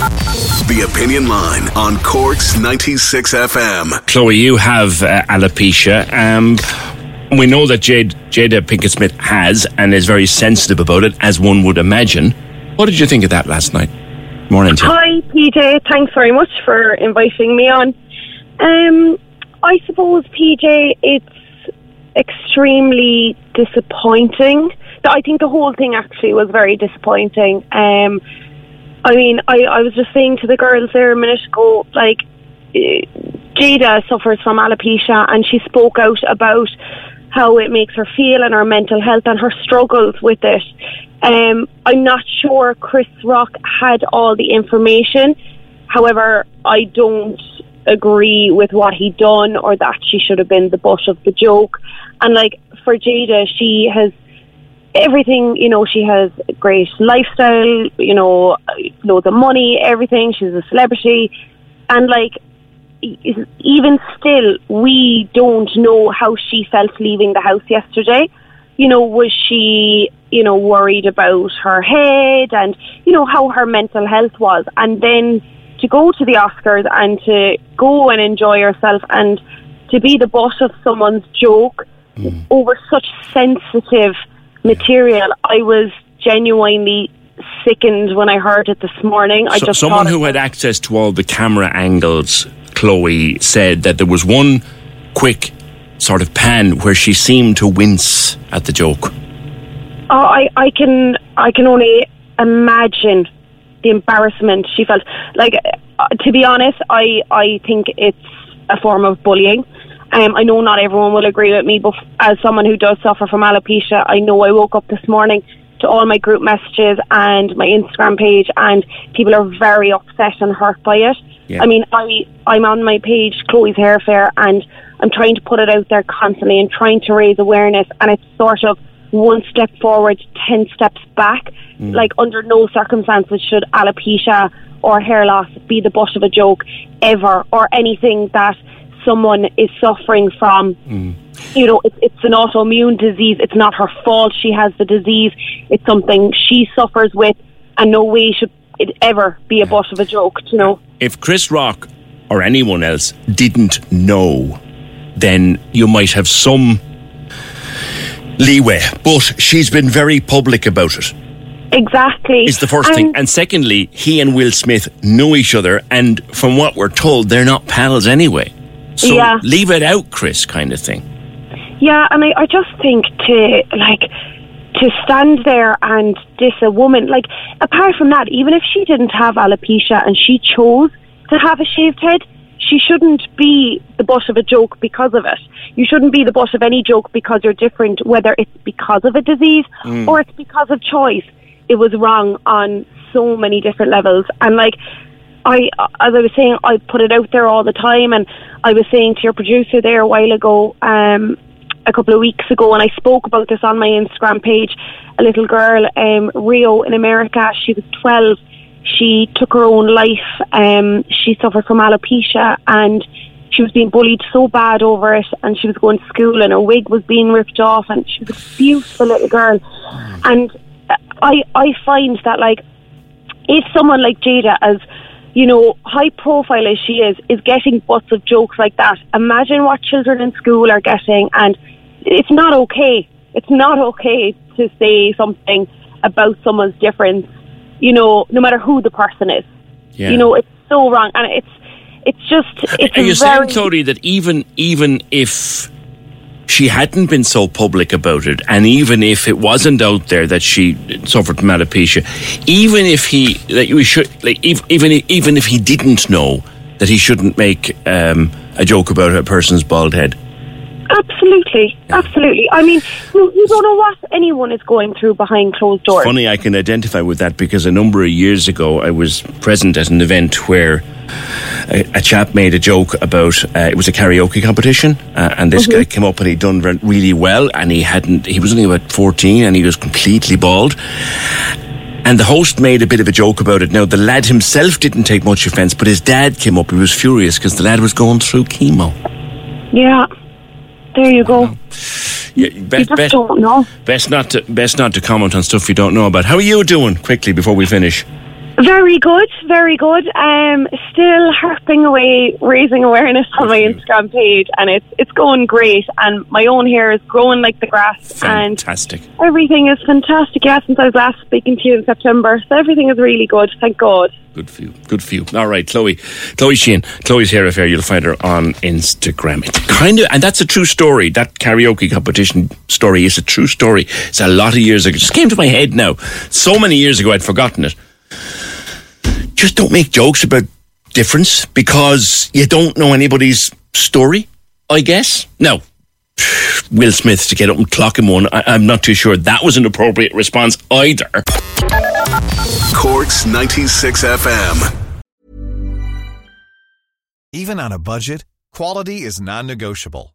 The Opinion Line on Cork's 96 FM. Chloe, you have uh, alopecia. Um, we know that Jade, Jada Pinkett Smith has and is very sensitive about it, as one would imagine. What did you think of that last night? Morning, to you. Hi, PJ. Thanks very much for inviting me on. Um, I suppose, PJ, it's extremely disappointing. I think the whole thing actually was very disappointing. Um, I mean, I, I was just saying to the girls there a minute ago, like, Jada suffers from alopecia and she spoke out about how it makes her feel and her mental health and her struggles with it. Um, I'm not sure Chris Rock had all the information. However, I don't agree with what he done or that she should have been the butt of the joke. And like for Jada, she has everything, you know, she has a great lifestyle, you know, loads of money, everything. She's a celebrity. And like, even still, we don't know how she felt leaving the house yesterday. You know, was she, you know, worried about her head and, you know, how her mental health was. And then to go to the Oscars and to go and enjoy yourself and to be the butt of someone's joke mm. over such sensitive material, I was genuinely sickened when I heard it this morning. I So- just someone who had access to all the camera angles, Chloe, said that there was one quick sort of pan where she seemed to wince at the joke. Oh, I, I can I can only imagine the embarrassment she felt. Like uh, to be honest, I I think it's a form of bullying. Um, I know not everyone will agree with me, but as someone who does suffer from alopecia, I know I woke up this morning to all my group messages and my Instagram page, and people are very upset and hurt by it. Yeah. I mean, I I'm on my page, Chloe's Hair Fair, and I'm trying to put it out there constantly and trying to raise awareness, and it's sort of one step forward, ten steps back. Like under no circumstances should alopecia or hair loss be the butt of a joke ever, or anything that someone is suffering from. You know, it's, it's an autoimmune disease. It's not her fault. She has the disease. It's something she suffers with, and no way should it ever be a butt of a joke. You know. If Chris Rock or anyone else didn't know, then you might have some leeway. But she's been very public about it. Exactly. Is the first thing. And secondly, he and Will Smith know each other, and from what we're told, they're not pals anyway. So Yeah. leave it out, Chris, kind of thing. Yeah, and I, I just think to like to stand there and diss a woman, like apart from that, even if she didn't have alopecia and she chose to have a shaved head, she shouldn't be the butt of a joke because of it. You shouldn't be the butt of any joke because you're different, whether it's because of a disease mm. or it's because of choice. It was wrong on so many different levels, and like. I, as I was saying, I put it out there all the time, and I was saying to your producer there a while ago, um, a couple of weeks ago, and I spoke about this on my Instagram page. A little girl, um, Rio in America, she was 12. She took her own life. Um, she suffered from alopecia, and she was being bullied so bad over it. And she was going to school, and her wig was being ripped off, and she was a beautiful little girl. And I, I find that like if someone like Jada, as you know, high profile as she is, is getting butts of jokes like that, imagine what children in school are getting. And it's not okay. It's not okay to say something about someone's difference. You know, no matter who the person is. Yeah. You know, it's so wrong, and it's it's just it's Are you a saying, very Clody, that even even if she hadn't been so public about it, and even if it wasn't out there that she suffered from alopecia, even if he that we should like ev- even even if he didn't know that he shouldn't make um, a joke about a person's bald head. absolutely, absolutely. I mean, you, you don't know what anyone is going through behind closed doors. Funny, I can identify with that because a number of years ago I was present at an event where a, a chap made a joke about uh, it was a karaoke competition, uh, and this guy came up and he'd done really well, and he hadn't. He was only about fourteen, and he was completely bald. And the host made a bit of a joke about it. Now, the lad himself didn't take much offence, but his dad came up. He was furious because the lad was going through chemo. Yeah, there you go. Yeah, You best, don't know. best not to best not to comment on stuff you don't know about. How are you doing? Quickly before we finish. Very good, very good. Um, still harping away, raising awareness on my Instagram page, and it's it's going great. And my own hair is growing like the grass, and Fantastic. everything is fantastic. Yeah, since I was last speaking to you in September, so everything is really good. Thank God. Good for you. Good for you. All right, Chloe. Chloe Sheehan. Chloe's Hair Affair. You'll find her on Instagram. It's kind of, and that's a true story. That karaoke competition story is a true story. It's a lot of years ago. It just came to my head now. So many years ago, I'd forgotten it. Just don't make jokes about difference because you don't know anybody's story, I guess. No. Will Smith to get up and clock him one. I, I'm not too sure that was an appropriate response either. Cork's 96 FM. Even on a budget, quality is non-negotiable.